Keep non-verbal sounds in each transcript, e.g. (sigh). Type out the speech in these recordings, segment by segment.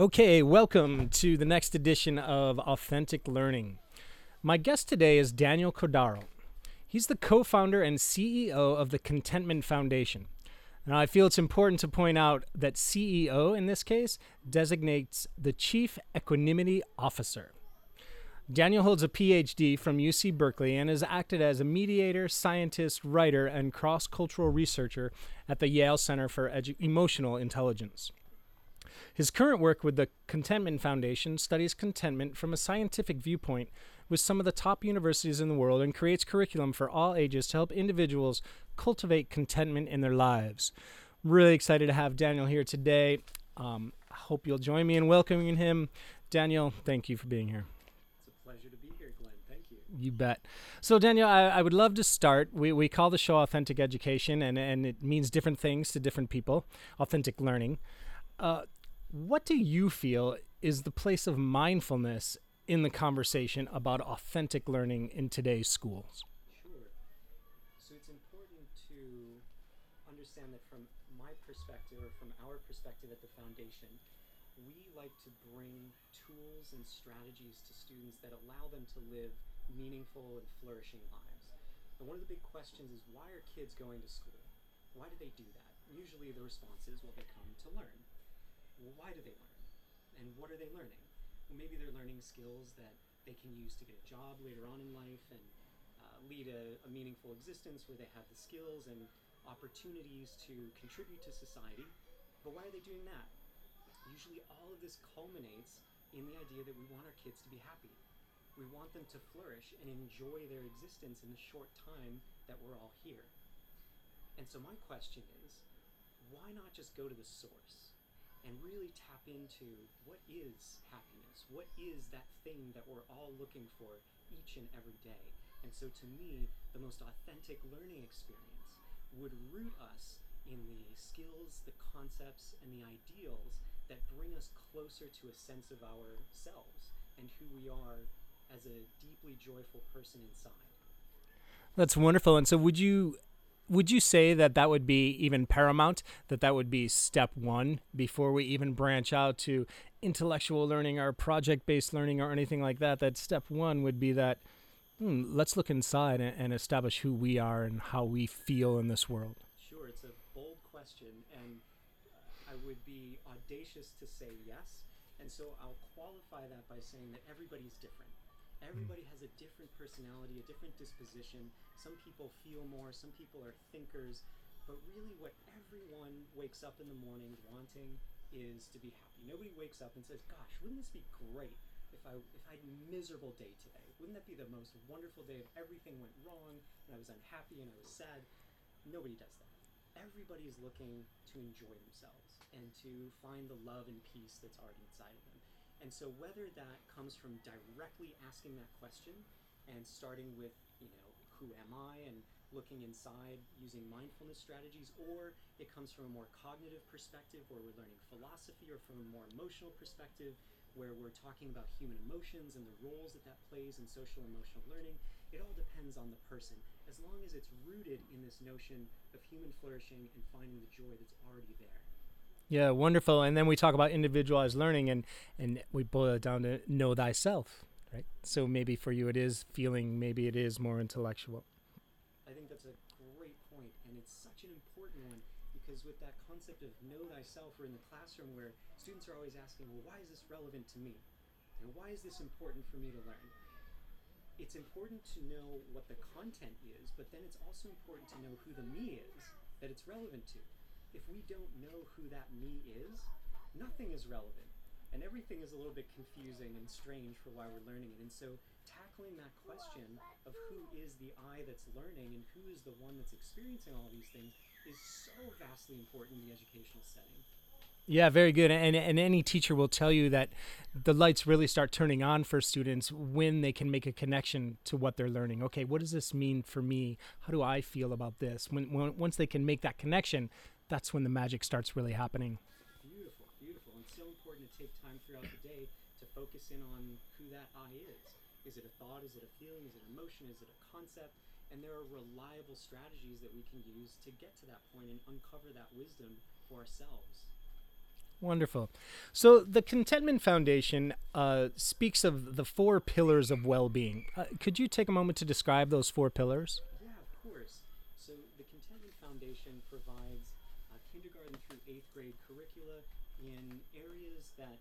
Okay, welcome to the next edition of Authentic Learning. My guest today is Daniel Cordaro. He's the co founder and CEO of the Contentment Foundation. Now, I feel it's important to point out that CEO in this case designates the Chief Equanimity Officer. Daniel holds a PhD from UC Berkeley and has acted as a mediator, scientist, writer, and cross cultural researcher at the Yale Center for Edu- Emotional Intelligence. His current work with the Contentment Foundation studies contentment from a scientific viewpoint with some of the top universities in the world and creates curriculum for all ages to help individuals cultivate contentment in their lives. Really excited to have Daniel here today. Um, I hope you'll join me in welcoming him. Daniel, thank you for being here. It's a pleasure to be here, Glenn. Thank you. You bet. So, Daniel, I, I would love to start. We, we call the show Authentic Education, and, and it means different things to different people, authentic learning. Uh, what do you feel is the place of mindfulness in the conversation about authentic learning in today's schools? Sure. So it's important to understand that from my perspective, or from our perspective at the foundation, we like to bring tools and strategies to students that allow them to live meaningful and flourishing lives. And one of the big questions is why are kids going to school? Why do they do that? Usually the response is, well, they come to learn. Well, why do they learn? And what are they learning? Well, maybe they're learning skills that they can use to get a job later on in life and uh, lead a, a meaningful existence where they have the skills and opportunities to contribute to society. But why are they doing that? Usually, all of this culminates in the idea that we want our kids to be happy. We want them to flourish and enjoy their existence in the short time that we're all here. And so, my question is why not just go to the source? And really tap into what is happiness? What is that thing that we're all looking for each and every day? And so, to me, the most authentic learning experience would root us in the skills, the concepts, and the ideals that bring us closer to a sense of ourselves and who we are as a deeply joyful person inside. That's wonderful. And so, would you would you say that that would be even paramount that that would be step one before we even branch out to intellectual learning or project-based learning or anything like that that step one would be that hmm, let's look inside and, and establish who we are and how we feel in this world Sure, it's a bold question, and I would be audacious to say yes. And so I'll qualify that by saying that everybody's different. Everybody hmm. has a different personality, a different disposition. Some people feel more, some people are thinkers. But really, what everyone wakes up in the morning wanting is to be happy. Nobody wakes up and says, Gosh, wouldn't this be great if I, if I had a miserable day today? Wouldn't that be the most wonderful day if everything went wrong and I was unhappy and I was sad? Nobody does that. Everybody is looking to enjoy themselves and to find the love and peace that's already inside of them. And so whether that comes from directly asking that question and starting with, you know, who am I and looking inside using mindfulness strategies, or it comes from a more cognitive perspective where we're learning philosophy, or from a more emotional perspective where we're talking about human emotions and the roles that that plays in social emotional learning. It all depends on the person, as long as it's rooted in this notion of human flourishing and finding the joy that's already there. Yeah wonderful and then we talk about individualized learning and and we boil it down to know thyself right so maybe for you it is feeling maybe it is more intellectual I think that's a great point, and it's such an important one because with that concept of know thyself, we're in the classroom where students are always asking, well, why is this relevant to me? And why is this important for me to learn? It's important to know what the content is, but then it's also important to know who the me is that it's relevant to. If we don't know who that me is, nothing is relevant. And everything is a little bit confusing and strange for why we're learning it. And so tackling that question of who is the I that's learning and who is the one that's experiencing all these things is so vastly important in the educational setting. Yeah, very good. And and any teacher will tell you that the lights really start turning on for students when they can make a connection to what they're learning. Okay, what does this mean for me? How do I feel about this? When, when once they can make that connection, that's when the magic starts really happening. Beautiful, beautiful. And so important to take time throughout the day to focus in on who that I is. Is it a thought? Is it a feeling? Is it an emotion? Is it a concept? And there are reliable strategies that we can use to get to that point and uncover that wisdom for ourselves. Wonderful. So the Contentment Foundation uh, speaks of the four pillars of well-being. Uh, could you take a moment to describe those four pillars? Yeah, of course. So the Contentment Foundation provides eighth grade curricula in areas that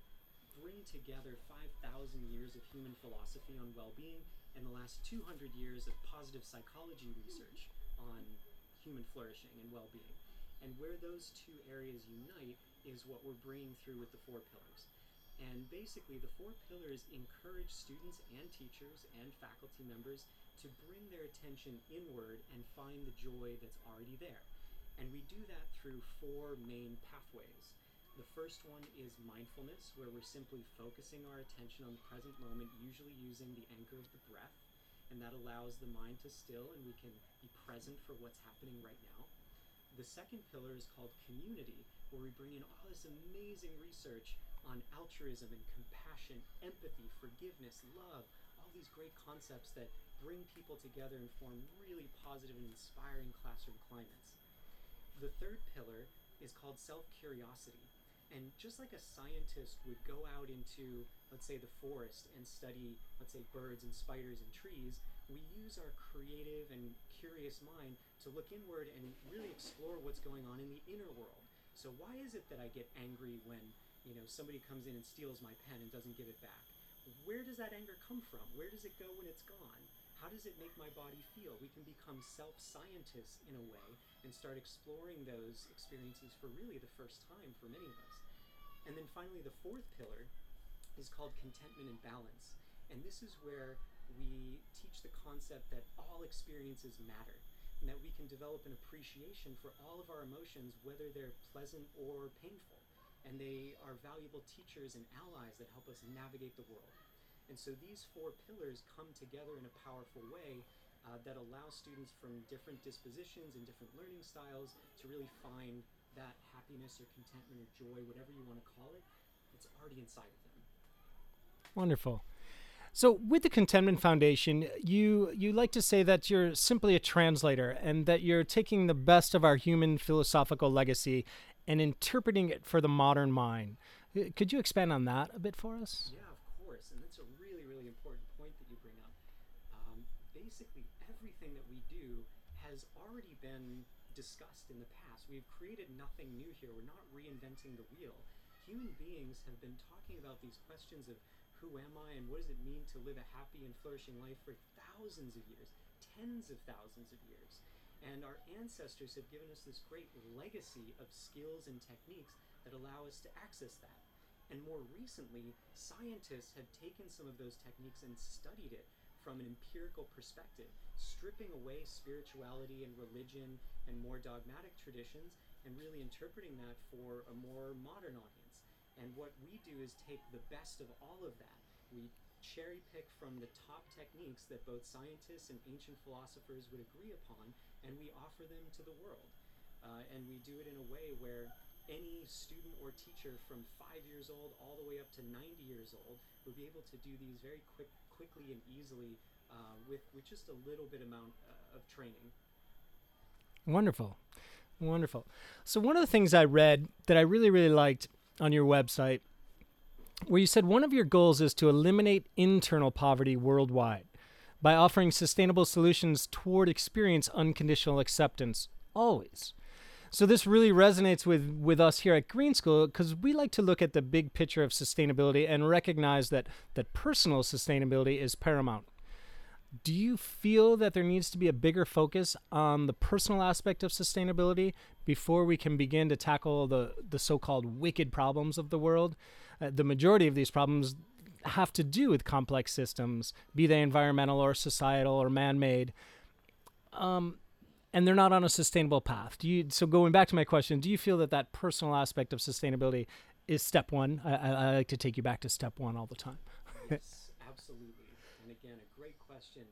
bring together 5,000 years of human philosophy on well-being and the last 200 years of positive psychology research on human flourishing and well-being. And where those two areas unite is what we're bringing through with the four pillars. And basically, the four pillars encourage students and teachers and faculty members to bring their attention inward and find the joy that's already there. And we do that through four main pathways. The first one is mindfulness, where we're simply focusing our attention on the present moment, usually using the anchor of the breath. And that allows the mind to still and we can be present for what's happening right now. The second pillar is called community, where we bring in all this amazing research on altruism and compassion, empathy, forgiveness, love, all these great concepts that bring people together and form really positive and inspiring classroom climates. The third pillar is called self curiosity. And just like a scientist would go out into, let's say, the forest and study, let's say, birds and spiders and trees, we use our creative and curious mind to look inward and really explore what's going on in the inner world. So why is it that I get angry when you know somebody comes in and steals my pen and doesn't give it back? Where does that anger come from? Where does it go when it's gone? How does it make my body feel? We can become self-scientists in a way and start exploring those experiences for really the first time for many of us. And then finally, the fourth pillar is called contentment and balance. And this is where we teach the concept that all experiences matter and that we can develop an appreciation for all of our emotions, whether they're pleasant or painful. And they are valuable teachers and allies that help us navigate the world. And so these four pillars come together in a powerful way uh, that allows students from different dispositions and different learning styles to really find that happiness or contentment or joy, whatever you want to call it, it's already inside of them. Wonderful. So, with the Contentment Foundation, you you like to say that you're simply a translator and that you're taking the best of our human philosophical legacy and interpreting it for the modern mind. Uh, could you expand on that a bit for us? Yeah, of course, and that's a really, really important point that you bring up. Um, basically, everything that we do has already been discussed in the past. We've created nothing new here. We're not reinventing the wheel. Human beings have been talking about these questions of who am I and what does it mean to live a happy and flourishing life for thousands of years, tens of thousands of years. And our ancestors have given us this great legacy of skills and techniques that allow us to access that. And more recently, scientists have taken some of those techniques and studied it from an empirical perspective, stripping away spirituality and religion and more dogmatic traditions and really interpreting that for a more modern audience. And what we do is take the best of all of that. We cherry pick from the top techniques that both scientists and ancient philosophers would agree upon, and we offer them to the world. Uh, and we do it in a way where any student or teacher from five years old all the way up to 90 years old would be able to do these very quick, quickly and easily uh, with, with just a little bit amount uh, of training. Wonderful. Wonderful. So, one of the things I read that I really, really liked on your website where you said one of your goals is to eliminate internal poverty worldwide by offering sustainable solutions toward experience unconditional acceptance always. So this really resonates with with us here at Green School because we like to look at the big picture of sustainability and recognize that that personal sustainability is paramount. Do you feel that there needs to be a bigger focus on the personal aspect of sustainability before we can begin to tackle the, the so-called wicked problems of the world? Uh, the majority of these problems have to do with complex systems be they environmental or societal or man-made. Um, and they're not on a sustainable path do you so going back to my question do you feel that that personal aspect of sustainability is step one i, I like to take you back to step one all the time yes (laughs) absolutely And again, a great question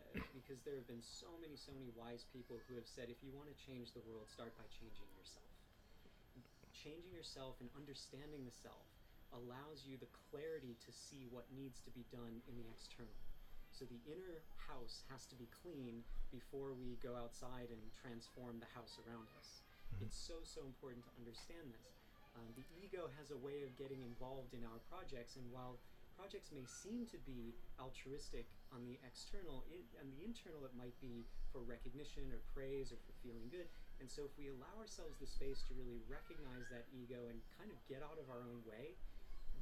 uh, because there have been so many, so many wise people who have said if you want to change the world, start by changing yourself. Changing yourself and understanding the self allows you the clarity to see what needs to be done in the external. So the inner house has to be clean before we go outside and transform the house around us. Mm-hmm. It's so, so important to understand this. Um, the ego has a way of getting involved in our projects, and while projects may seem to be altruistic on the external, it, on the internal, it might be for recognition or praise or for feeling good. And so, if we allow ourselves the space to really recognize that ego and kind of get out of our own way,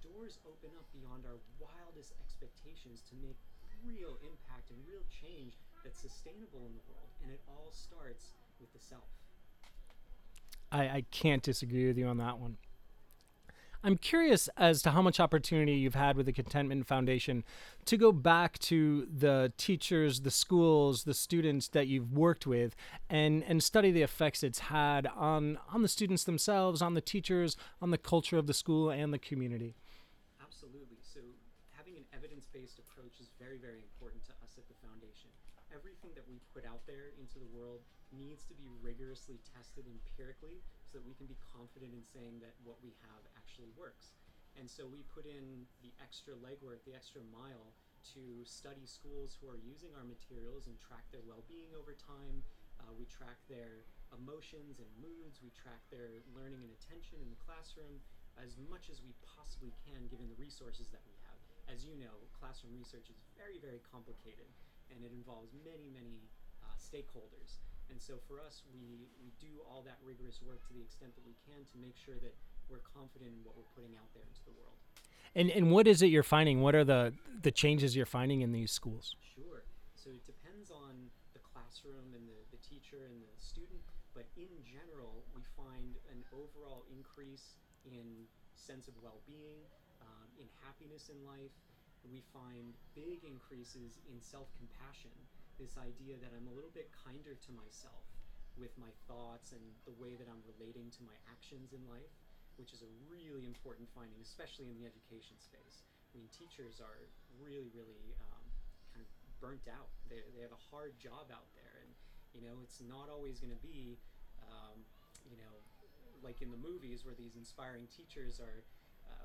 doors open up beyond our wildest expectations to make real impact and real change that's sustainable in the world. And it all starts with the self. I, I can't disagree with you on that one. I'm curious as to how much opportunity you've had with the Contentment Foundation to go back to the teachers, the schools, the students that you've worked with and, and study the effects it's had on, on the students themselves, on the teachers, on the culture of the school and the community. Absolutely. So, having an evidence based approach is very, very important to us at the foundation. Everything that we put out there into the world needs to be rigorously tested empirically so that we can be confident in saying that what we have actually works. And so we put in the extra legwork, the extra mile to study schools who are using our materials and track their well being over time. Uh, we track their emotions and moods, we track their learning and attention in the classroom as much as we possibly can given the resources that we. As you know, classroom research is very, very complicated and it involves many, many uh, stakeholders. And so for us, we, we do all that rigorous work to the extent that we can to make sure that we're confident in what we're putting out there into the world. And and what is it you're finding? What are the the changes you're finding in these schools? Sure. So it depends on the classroom and the, the teacher and the student, but in general, we find an overall increase in sense of well-being, in happiness in life. We find big increases in self-compassion this idea that I'm a little bit kinder to myself with my thoughts and the way that I'm relating to my actions in life, which is a really important finding, especially in the education space. I mean, teachers are really, really um, kind of burnt out. They, they have a hard job out there, and you know, it's not always going to be, um, you know, like in the movies where these inspiring teachers are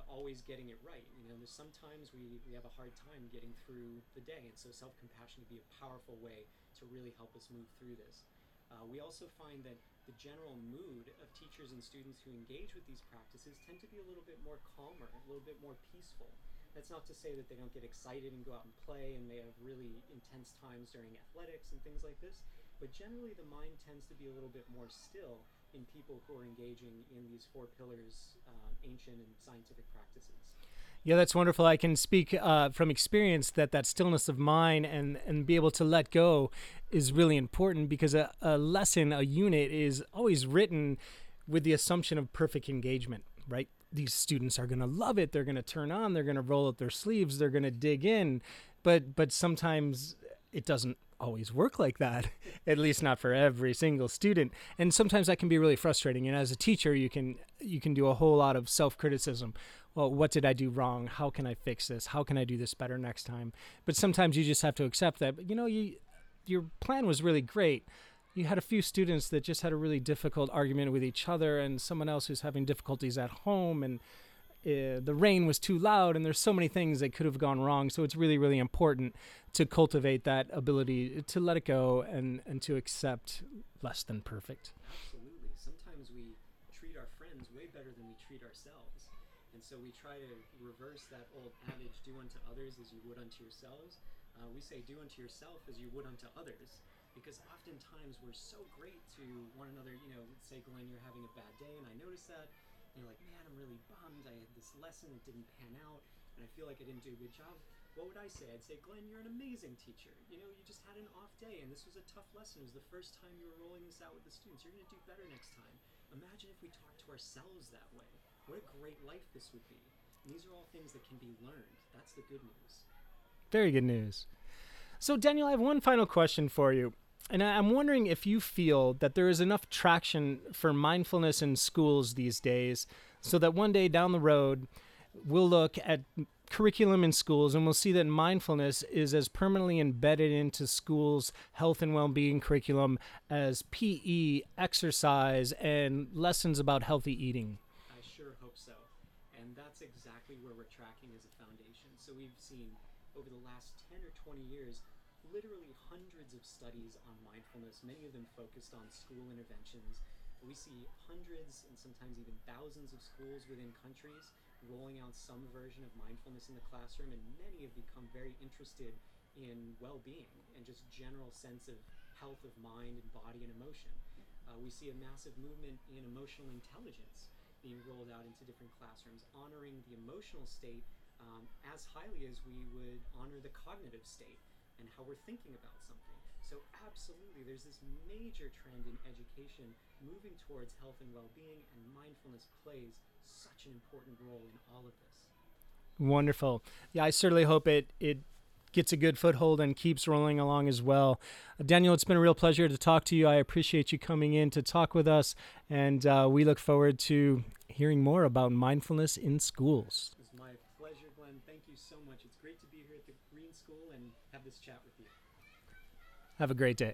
always getting it right. You know, there's sometimes we, we have a hard time getting through the day, and so self compassion can be a powerful way to really help us move through this. Uh, we also find that the general mood of teachers and students who engage with these practices tend to be a little bit more calmer, a little bit more peaceful. That's not to say that they don't get excited and go out and play and they have really intense times during athletics and things like this, but generally the mind tends to be a little bit more still in people who are engaging in these four pillars, um, ancient and scientific practices. Yeah, that's wonderful. I can speak uh, from experience that that stillness of mind and and be able to let go is really important because a, a lesson, a unit, is always written with the assumption of perfect engagement, right? These students are going to love it. They're going to turn on. They're going to roll up their sleeves. They're going to dig in, but but sometimes it doesn't always work like that (laughs) at least not for every single student. And sometimes that can be really frustrating. And as a teacher you can you can do a whole lot of self-criticism. Well what did i do wrong? How can i fix this? How can i do this better next time? But sometimes you just have to accept that you know you your plan was really great. You had a few students that just had a really difficult argument with each other and someone else who's having difficulties at home and uh, the rain was too loud and there's so many things that could have gone wrong. So it's really really important to cultivate that ability to let it go and and to accept less than perfect. Absolutely. Sometimes we treat our friends way better than we treat ourselves. And so we try to reverse that old adage do unto others as you would unto yourselves. Uh, we say do unto yourself as you would unto others. Because oftentimes we're so great to one another. You know say glenn you're having a bad day and i notice that you're like, man, I'm really bummed. I had this lesson, it didn't pan out, and I feel like I didn't do a good job. What would I say? I'd say, Glenn, you're an amazing teacher. You know, you just had an off day, and this was a tough lesson. It was the first time you were rolling this out with the students. You're going to do better next time. Imagine if we talked to ourselves that way. What a great life this would be. And these are all things that can be learned. That's the good news. Very good news. So, Daniel, I have one final question for you. And I'm wondering if you feel that there is enough traction for mindfulness in schools these days so that one day down the road, we'll look at curriculum in schools and we'll see that mindfulness is as permanently embedded into schools' health and well being curriculum as PE, exercise, and lessons about healthy eating. I sure hope so. And that's exactly where we're tracking as a foundation. So we've seen over the last 10 or 20 years literally hundreds of studies on mindfulness, many of them focused on school interventions, We see hundreds and sometimes even thousands of schools within countries rolling out some version of mindfulness in the classroom, and many have become very interested in well being and just general sense of health of mind and body and emotion. Uh, we see a massive movement in emotional intelligence being rolled out into different classrooms, honoring the emotional state um, as highly as we would honor the cognitive state and how we're thinking about something. So, absolutely, there's this major trend in education moving towards health and well being, and mindfulness plays such an important role in all of this. Wonderful. Yeah, I certainly hope it, it gets a good foothold and keeps rolling along as well. Uh, Daniel, it's been a real pleasure to talk to you. I appreciate you coming in to talk with us, and uh, we look forward to hearing more about mindfulness in schools. It's my pleasure, Glenn. Thank you so much. It's great to be here at the Green School and have this chat with you. Have a great day.